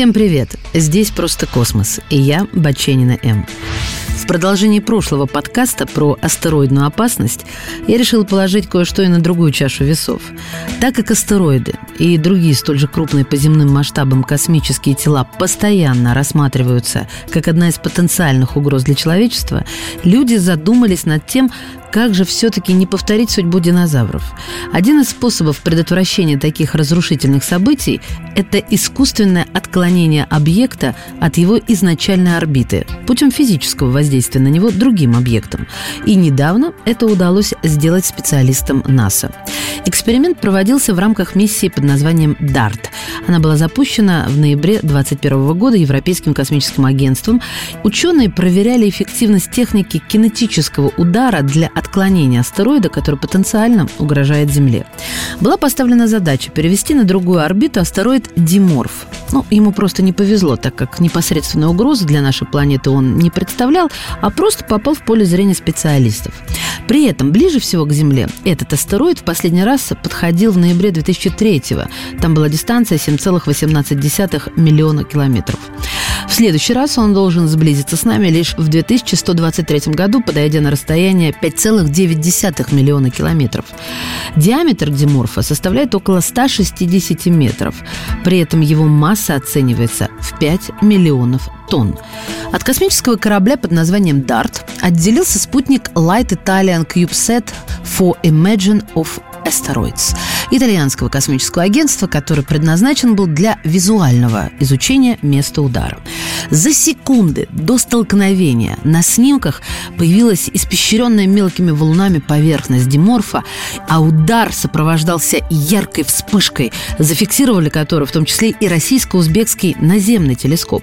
Всем привет! Здесь «Просто космос» и я, Баченина М. В продолжении прошлого подкаста про астероидную опасность я решила положить кое-что и на другую чашу весов. Так как астероиды и другие столь же крупные по земным масштабам космические тела постоянно рассматриваются как одна из потенциальных угроз для человечества, люди задумались над тем, как же все-таки не повторить судьбу динозавров? Один из способов предотвращения таких разрушительных событий – это искусственное отклонение объекта от его изначальной орбиты путем физического воздействия на него другим объектом. И недавно это удалось сделать специалистам НАСА. Эксперимент проводился в рамках миссии под названием DART. Она была запущена в ноябре 2021 года Европейским космическим агентством. Ученые проверяли эффективность техники кинетического удара для отклонения астероида, который потенциально угрожает Земле. Была поставлена задача перевести на другую орбиту астероид Диморф. Ну, ему просто не повезло, так как непосредственной угрозы для нашей планеты он не представлял, а просто попал в поле зрения специалистов. При этом ближе всего к Земле этот астероид в последний раз подходил в ноябре 2003 -го. Там была дистанция 7,18 миллиона километров. В следующий раз он должен сблизиться с нами лишь в 2123 году, подойдя на расстояние 5,9 миллиона километров. Диаметр Диморфа составляет около 160 метров. При этом его масса оценивается в 5 миллионов тонн. От космического корабля под названием DART отделился спутник Light Italian CubeSat for Imagine of Asteroids итальянского космического агентства, который предназначен был для визуального изучения места удара. За секунды до столкновения на снимках появилась испещренная мелкими валунами поверхность Диморфа, а удар сопровождался яркой вспышкой, зафиксировали которую в том числе и российско-узбекский наземный телескоп.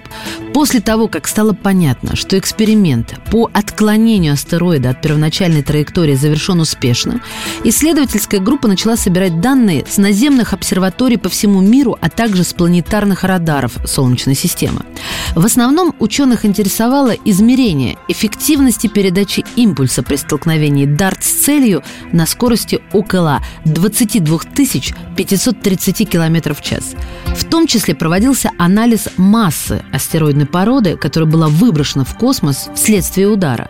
После того, как стало понятно, что эксперимент по отклонению астероида от первоначальной траектории завершен успешно, исследовательская группа начала собирать данные с наземных обсерваторий по всему миру, а также с планетарных радаров Солнечной системы. В основном ученых интересовало измерение эффективности передачи импульса при столкновении DART с целью на скорости около 22 530 км в час. В том числе проводился анализ массы астероидной породы, которая была выброшена в космос вследствие удара.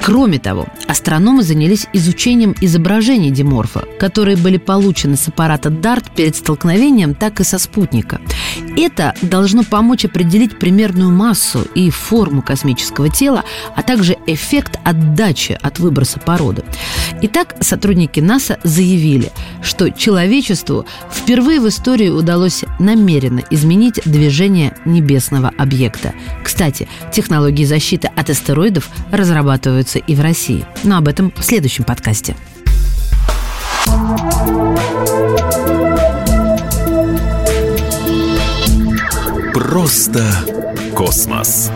Кроме того, астрономы занялись изучением изображений Диморфа, которые были получены с аппарата DART перед столкновением, так и со спутника. Это должно помочь определить примерную массу и форму космического тела, а также эффект отдачи от выброса породы. Итак, сотрудники НАСА заявили, что человечеству впервые в истории удалось намеренно изменить движение небесного объекта. Кстати, технологии защиты от астероидов разрабатываются и в России. Но об этом в следующем подкасте. Просто космос.